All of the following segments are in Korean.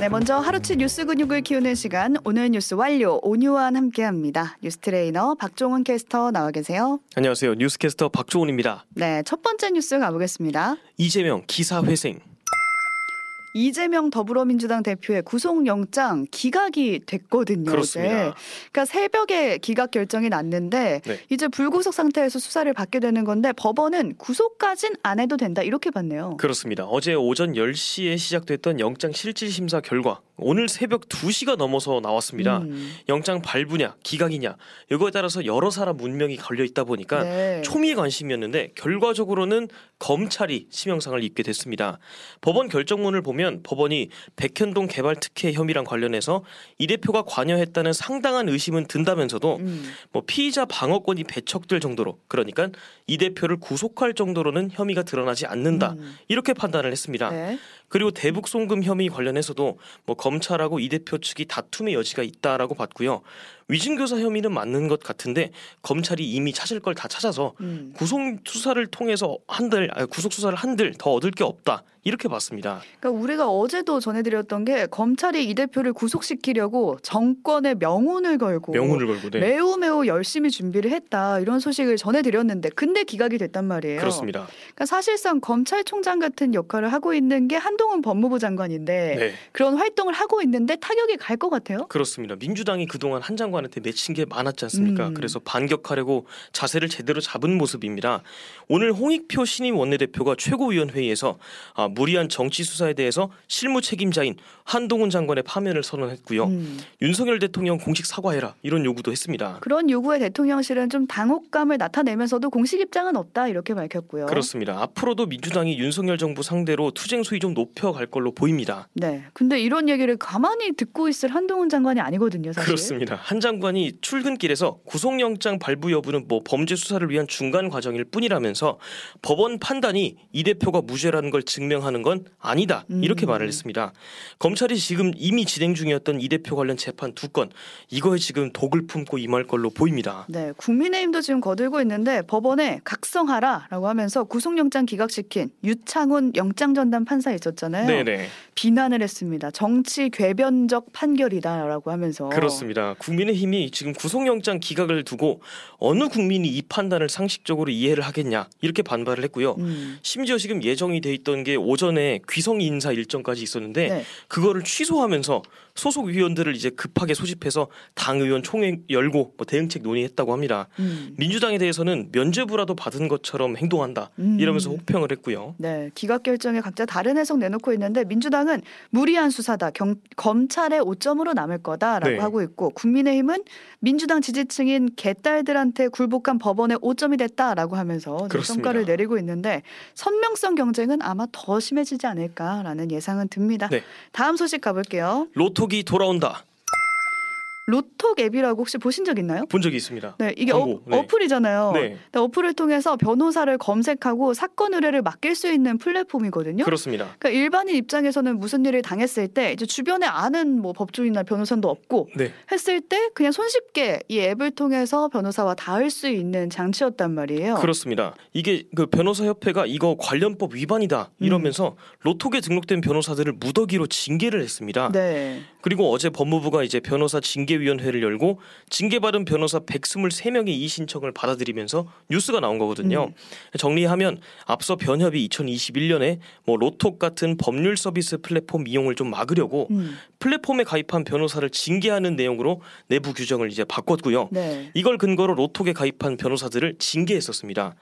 네, 먼저 하루치 뉴스 근육을 키우는 시간 오늘 뉴스 완료 오뉴완 함께합니다. 뉴스 트레이너 박종훈 캐스터 나와 계세요. 안녕하세요. 뉴스 캐스터 박종훈입니다. 네, 첫 번째 뉴스 가보겠습니다. 이재명 기사 회생. 이재명 더불어민주당 대표의 구속영장 기각이 됐거든요. 그렇습니다. 어제. 그러니까 새벽에 기각 결정이 났는데 네. 이제 불구속 상태에서 수사를 받게 되는 건데 법원은 구속까진 안 해도 된다 이렇게 봤네요. 그렇습니다. 어제 오전 10시에 시작됐던 영장 실질 심사 결과 오늘 새벽 2시가 넘어서 나왔습니다. 음, 영장 발부냐, 기각이냐 이거에 따라서 여러 사람 문명이 걸려 있다 보니까 네. 초미의 관심이었는데 결과적으로는 검찰이 심형상을 입게 됐습니다. 법원 결정문을 보면 법원이 백현동 개발 특혜 혐의랑 관련해서 이 대표가 관여했다는 상당한 의심은 든다면서도 음, 뭐 피의자 방어권이 배척될 정도로 그러니까 이 대표를 구속할 정도로는 혐의가 드러나지 않는다 음. 이렇게 판단을 했습니다. 네. 그리고 대북 송금 혐의 관련해서도 뭐 검찰하고 이 대표 측이 다툼의 여지가 있다라고 봤고요. 위증교사 혐의는 맞는 것 같은데 검찰이 이미 찾을 걸 다 찾아서 음. 구속 수사를 통해서 한들 아, 구속 수사를 한들 더 얻을 게 없다 이렇게 봤습니다. 그러니까 우리가 어제도 전해드렸던 게 검찰이 이 대표를 구속시키려고 정권의 명운을 걸고 명운을 걸고 네. 매우 매우 열심히 준비를 했다 이런 소식을 전해드렸는데 근데 기각이 됐단 말이에요. 그렇습니다. 그러니까 사실상 검찰총장 같은 역할을 하고 있는 게 한 동훈 법무부 장관인데 네. 그런 활동을 하고 있는데 타격이 갈 것 같아요. 그렇습니다. 민주당이 그동안 한 장관한테 맺힌 게 많았지 않습니까? 음. 그래서 반격하려고 자세를 제대로 잡은 모습입니다. 오늘 홍익표 신임 원내대표가 최고위원회의에서 아, 무리한 정치 수사에 대해서 실무 책임자인 한동훈 장관의 파면을 선언했고요. 음. 윤석열 대통령 공식 사과해라 이런 요구도 했습니다. 그런 요구에 대통령실은 좀 당혹감을 나타내면서도 공식 입장은 없다 이렇게 밝혔고요. 그렇습니다. 앞으로도 민주당이 윤석열 정부 상대로 투쟁 수위 좀 높 여갈 걸로 보입니다. 네. 근데 이런 얘기를 가만히 듣고 있을 한동훈 장관이 아니거든요, 사실. 그렇습니다. 한 장관이 출근길에서 구속영장 발부 여부는 뭐 범죄 수사를 위한 중간 과정일 뿐이라면서 법원 판단이 이 대표가 무죄라는 걸 증명하는 건 아니다 이렇게 음. 말을 했습니다. 검찰이 지금 이미 진행 중이었던 이 대표 관련 재판 두 건 이거에 지금 독을 품고 임할 걸로 보입니다. 네, 국민의힘도 지금 거들고 있는데 법원에 각성하라라고 하면서 구속영장 기각시킨 유창훈 영장 전담 판사 있었잖아요. 네네 비난을 했습니다. 정치 궤변적 판결이다라고 하면서 그렇습니다. 국민의힘이 지금 구속영장 기각을 두고 어느 국민이 이 판단을 상식적으로 이해를 하겠냐 이렇게 반발을 했고요. 음, 심지어 지금 예정이 돼 있던 게 오전에 귀성 인사 일정까지 있었는데 네. 그거를 취소하면서 소속 위원들을 이제 급하게 소집해서 당 의원 총회 열고 뭐 대응책 논의했다고 합니다. 음, 민주당에 대해서는 면죄부라도 받은 것처럼 행동한다 음. 이러면서 혹평을 했고요. 네, 기각 결정에 각자 다른 해석 내 놓고 있는데 민주당은 무리한 수사다, 경, 검찰의 오점으로 남을 거다라고 네. 하고 있고 국민의힘은 민주당 지지층인 개딸들한테 굴복한 법원의 오점이 됐다라고 하면서. 성과를 내리고 있는데 선명성 경쟁은 아마 더 심해지지 않을까라는 예상은 듭니다. 네. 다음 소식 가볼게요. 로톡이 돌아온다. 로톡 앱이라고 혹시 보신 적 있나요? 본 적이 있습니다. 네, 이게 광고, 어, 네. 어플이잖아요. 네. 어플을 통해서 변호사를 검색하고 사건 의뢰를 맡길 수 있는 플랫폼이거든요. 그렇습니다. 그러니까 일반인 입장에서는 무슨 일을 당했을 때 이제 주변에 아는 뭐 법조인이나 변호사도 없고 네. 했을 때 그냥 손쉽게 이 앱을 통해서 변호사와 닿을 수 있는 장치였단 말이에요. 그렇습니다. 이게 그 변호사 협회가 이거 관련법 위반이다 이러면서 로톡에 등록된 변호사들을 무더기로 징계를 했습니다. 네. 그리고 어제 법무부가 이제 변호사 징계 위원회를 열고 징계받은 변호사 123명의 이의 신청을 받아들이면서 뉴스가 나온 거거든요. 정리하면 앞서 변협이 2021년에 뭐 로톡 같은 법률 서비스 플랫폼 이용을 좀 막으려고 음. 플랫폼에 가입한 변호사를 징계하는 내용으로 내부 규정을 이제 바꿨고요. 네. 이걸 근거로 로톡에 가입한 변호사들을 징계했었습니다.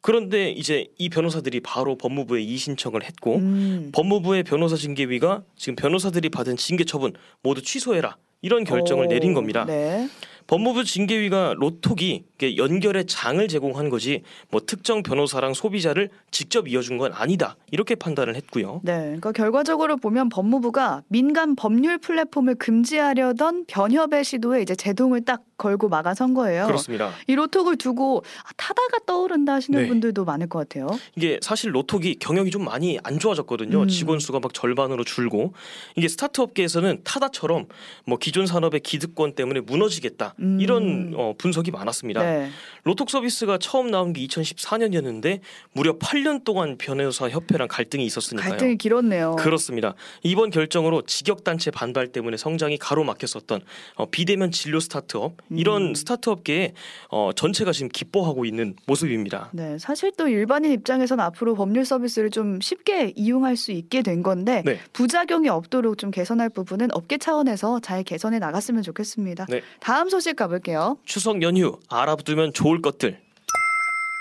그런데 이제 이 변호사들이 바로 법무부에 이의 신청을 했고 음. 법무부의 변호사 징계위가 지금 변호사들이 받은 징계 처분 모두 취소해라 이런 결정을 오, 내린 겁니다. 네. 법무부 징계위가 로톡이 연결의 장을 제공한 거지 뭐 특정 변호사랑 소비자를 직접 이어준 건 아니다 이렇게 판단을 했고요. 네. 그러니까 결과적으로 보면 법무부가 민간 법률 플랫폼을 금지하려던 변협의 시도에 이제 제동을 딱 걸고 막아선 거예요. 그렇습니다. 이 로톡을 두고 아, 타다가 떠오른다 하시는 네. 분들도 많을 것 같아요. 이게 사실 로톡이 경영이 좀 많이 안 좋아졌거든요. 음. 직원 수가 막 절반으로 줄고 이게 스타트업계에서는 타다처럼 뭐 기존 산업의 기득권 때문에 무너지겠다 음. 이런 어, 분석이 많았습니다. 네. 로톡 서비스가 처음 나온 게 2014년이었는데 무려 8년 동안 변호사 협회랑 갈등이 있었으니까요. 갈등이 길었네요. 그렇습니다. 이번 결정으로 직역 단체 반발 때문에 성장이 가로막혔었던 어, 비대면 진료 스타트업 이런 음. 스타트업계에 어, 전체가 지금 기뻐하고 있는 모습입니다. 네, 사실 또 일반인 입장에서는 앞으로 법률 서비스를 좀 쉽게 이용할 수 있게 된 건데 네. 부작용이 없도록 좀 개선할 부분은 업계 차원에서 잘 개선해 나갔으면 좋겠습니다. 네. 다음 소식 가볼게요. 추석 연휴 알아두면 좋을 것들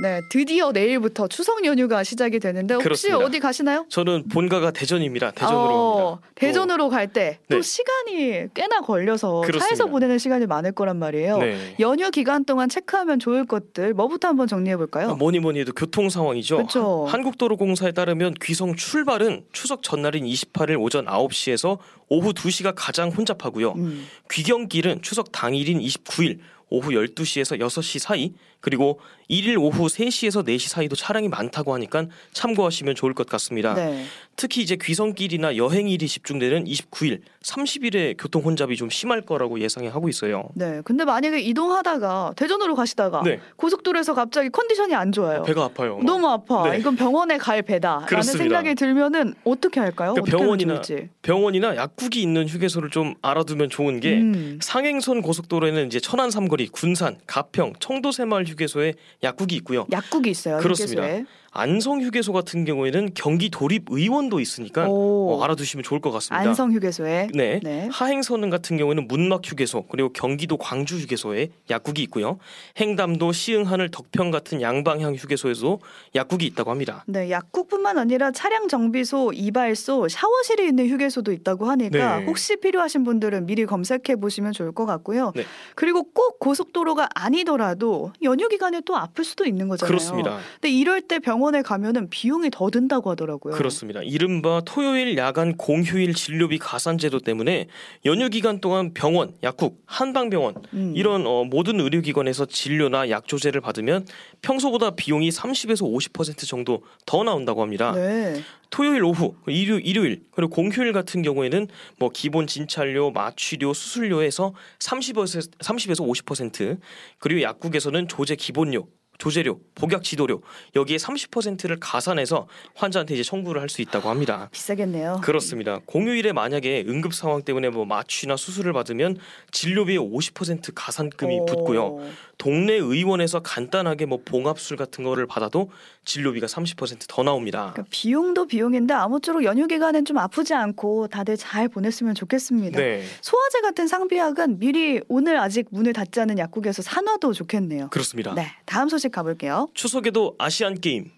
네, 드디어 내일부터 추석 연휴가 시작이 되는데 혹시 그렇습니다. 어디 가시나요? 저는 본가가 대전입니다. 대전으로 어, 옵니다. 대전으로 갈 때또 네. 시간이 꽤나 걸려서 그렇습니다. 차에서 보내는 시간이 많을 거란 말이에요. 네. 연휴 기간 동안 체크하면 좋을 것들 뭐부터 한번 정리해 볼까요? 뭐니 뭐니 해도 교통 상황이죠. 그쵸. 한국도로공사에 따르면 귀성 출발은 추석 전날인 28일 오전 9시에서 오후 2시가 가장 혼잡하고요. 음, 귀경길은 추석 당일인 29일 오후 12시에서 6시 사이 그리고 1일 오후 3시에서 4시 사이도 차량이 많다고 하니까 참고하시면 좋을 것 같습니다. 네. 특히 이제 귀성길이나 여행일이 집중되는 29일, 30일에 교통 혼잡이 좀 심할 거라고 예상이 하고 있어요. 네. 근데 만약에 이동하다가 대전으로 가시다가 네. 고속도로에서 갑자기 컨디션이 안 좋아요. 배가 아파요. 막. 너무 아파. 네. 이건 병원에 갈 배다라는. 생각이 들면은 어떻게 할까요? 그러니까 어떻게 병원이나. 병원이나 약 국이 있는 휴게소를 좀 알아두면 좋은 게 음. 상행선 고속도로에는 이제 천안 삼거리, 군산, 가평, 청도 새마을 휴게소에 약국이 있고요. 약국이 있어요. 그렇습니다. 휴게소에. 안성 휴게소 같은 경우에는 경기 도립 의원도 있으니까 오. 어, 알아두시면 좋을 것 같습니다. 안성 휴게소에. 네. 네. 하행선은 같은 경우에는 문막 휴게소 그리고 경기도 광주 휴게소에 약국이 있고요. 행담도 시흥하늘 덕평 같은 양방향 휴게소에도 약국이 있다고 합니다. 네, 약국뿐만 아니라 차량 정비소, 이발소, 샤워실이 있는 휴게소도 있다고 하니까 네. 혹시 필요하신 분들은 미리 검색해 보시면 좋을 것 같고요. 네. 그리고 꼭 고속도로가 아니더라도 연휴 기간에 또 아플 수도 있는 거잖아요. 그렇습니다. 근데 이럴 때 병원 에 가면은 비용이 더 든다고 하더라고요. 그렇습니다. 이른바 토요일 야간 공휴일 진료비 가산 제도 때문에 연휴 기간 동안 병원, 약국, 한방병원 음. 이런 어, 모든 의료기관에서 진료나 약 조제를 받으면 평소보다 비용이 30에서 50% 정도 더 나온다고 합니다. 네. 토요일 오후, 일요, 일요일 그리고 공휴일 같은 경우에는 뭐 기본 진찰료, 마취료, 수술료에서 30에서 30에서 50% 그리고 약국에서는 조제 기본료, 조제료, 복약 지도료 여기에 30%를 가산해서 환자한테 이제 청구를 할 수 있다고 합니다. 비싸겠네요. 그렇습니다. 공휴일에 만약에 응급 상황 때문에 뭐 마취나 수술을 받으면 진료비의 50% 가산금이 오. 붙고요. 동네 의원에서 간단하게 뭐 봉합술 같은 거를 받아도 진료비가 30%더 나옵니다. 그러니까 비용도 비용인데 아무쪼록 연휴 기간엔 좀 아프지 않고 다들 잘 보냈으면 좋겠습니다. 네, 소화제 같은 상비약은 미리 오늘 아직 문을 닫지 않은 약국에서 사놔도 좋겠네요. 그렇습니다. 네, 다음 소식 가볼게요. 추석에도 아시안 게임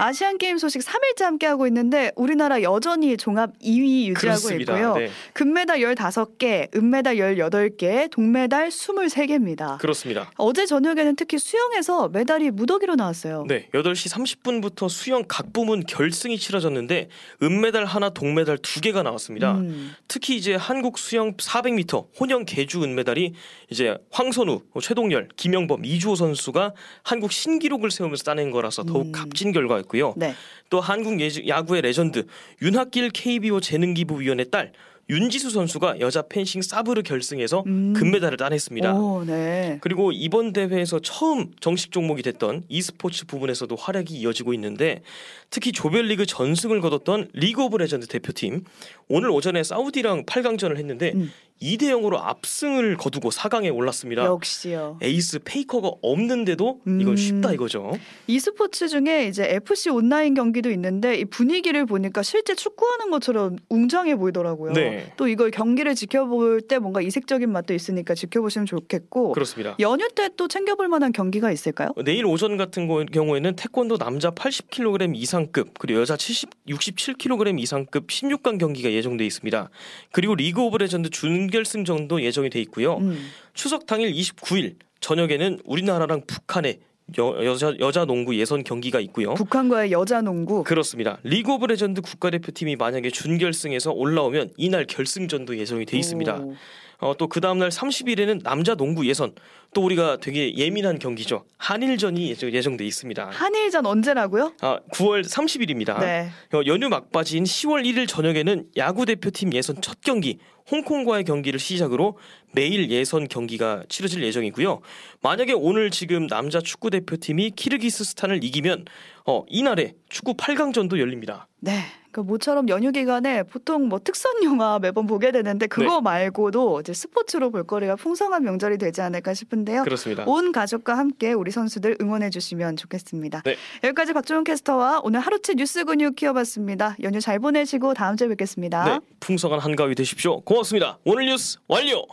아시안 게임 소식 3일째 함께 하고 있는데 우리나라 여전히 종합 2위 유지하고 그렇습니다. 있고요. 네, 금메달 15개, 은메달 18개, 동메달 23개입니다. 그렇습니다. 어제 저녁에는 특히 수영에서 메달이 무더기로 나왔어요. 네, 8시 30분부터 수영 각 부문 결승이 치러졌는데 은메달 하나, 동메달 두 개가 나왔습니다. 음, 특히 이제 한국 수영 400m 혼영 계주 은메달이 이제 황선우, 뭐 최동열, 김영범, 이주호 선수가 한국 신기록을 세우면서 따낸 거라서 더욱 음. 값진 결과였고 요. 네. 또 한국 야구의 레전드 윤학길 KBO 재능기부위원의 딸 윤지수 선수가 여자 펜싱 사브르 결승에서 음. 금메달을 따냈습니다. 오, 네. 그리고 이번 대회에서 처음 정식 종목이 됐던 e스포츠 부분에서도 활약이 이어지고 있는데 특히 조별리그 전승을 거뒀던 리그 오브 레전드 대표팀 오늘 오전에 사우디랑 8강전을 했는데 음. 2대 0으로 압승을 거두고 4강에 올랐습니다. 역시요. 에이스 페이커가 없는데도 이건 음. 쉽다 이거죠. e스포츠 중에 이제 FC 온라인 경기도 있는데 이 분위기를 보니까 실제 축구하는 것처럼 웅장해 보이더라고요. 네. 또 이걸 경기를 지켜볼 때 뭔가 이색적인 맛도 있으니까 지켜보시면 좋겠고 그렇습니다. 연휴 때 또 챙겨볼 만한 경기가 있을까요? 내일 오전 같은 거- 경우에는 태권도 남자 80kg 이상급 그리고 여자 70, 67kg 이상급 16강 경기가 예정돼 있습니다. 그리고 리그 오브 레전드 준 결승전도 예정이 돼 있고요. 음. 추석 당일 29일 저녁에는 우리나라랑 북한의 여, 여자 여자 농구 예선 경기가 있고요. 북한과의 여자 농구. 그렇습니다. 리그 오브 레전드 국가대표팀이 만약에 준결승에서 올라오면 이날 결승전도 예정이 돼 있습니다. 오. 어, 또 그 다음날 30일에는 남자 농구 예선. 또 우리가 되게 예민한 경기죠. 한일전이 예정- 예정돼 있습니다. 한일전 언제라고요? 아, 9월 30일입니다. 네. 어, 연휴 막바지인 10월 1일 저녁에는 야구 대표팀 예선 첫 경기 홍콩과의 경기를 시작으로 매일 예선 경기가 치러질 예정이고요. 만약에 오늘 지금 남자 축구 대표팀이 키르기스스탄을 이기면 어, 이날에 축구 8강전도 열립니다. 네. 그 모처럼 연휴 기간에 보통 뭐 특선 영화 매번 보게 되는데 그거 네. 말고도 이제 스포츠로 볼거리가 풍성한 명절이 되지 않을까 싶은데요. 그렇습니다. 온 가족과 함께 우리 선수들 응원해 주시면 좋겠습니다. 네. 여기까지 박종훈 캐스터와 오늘 하루치 뉴스 근육 키워봤습니다. 연휴 잘 보내시고 다음 주에 뵙겠습니다. 네, 풍성한 한가위 되십시오. 고맙습니다. 오늘 뉴스 완료.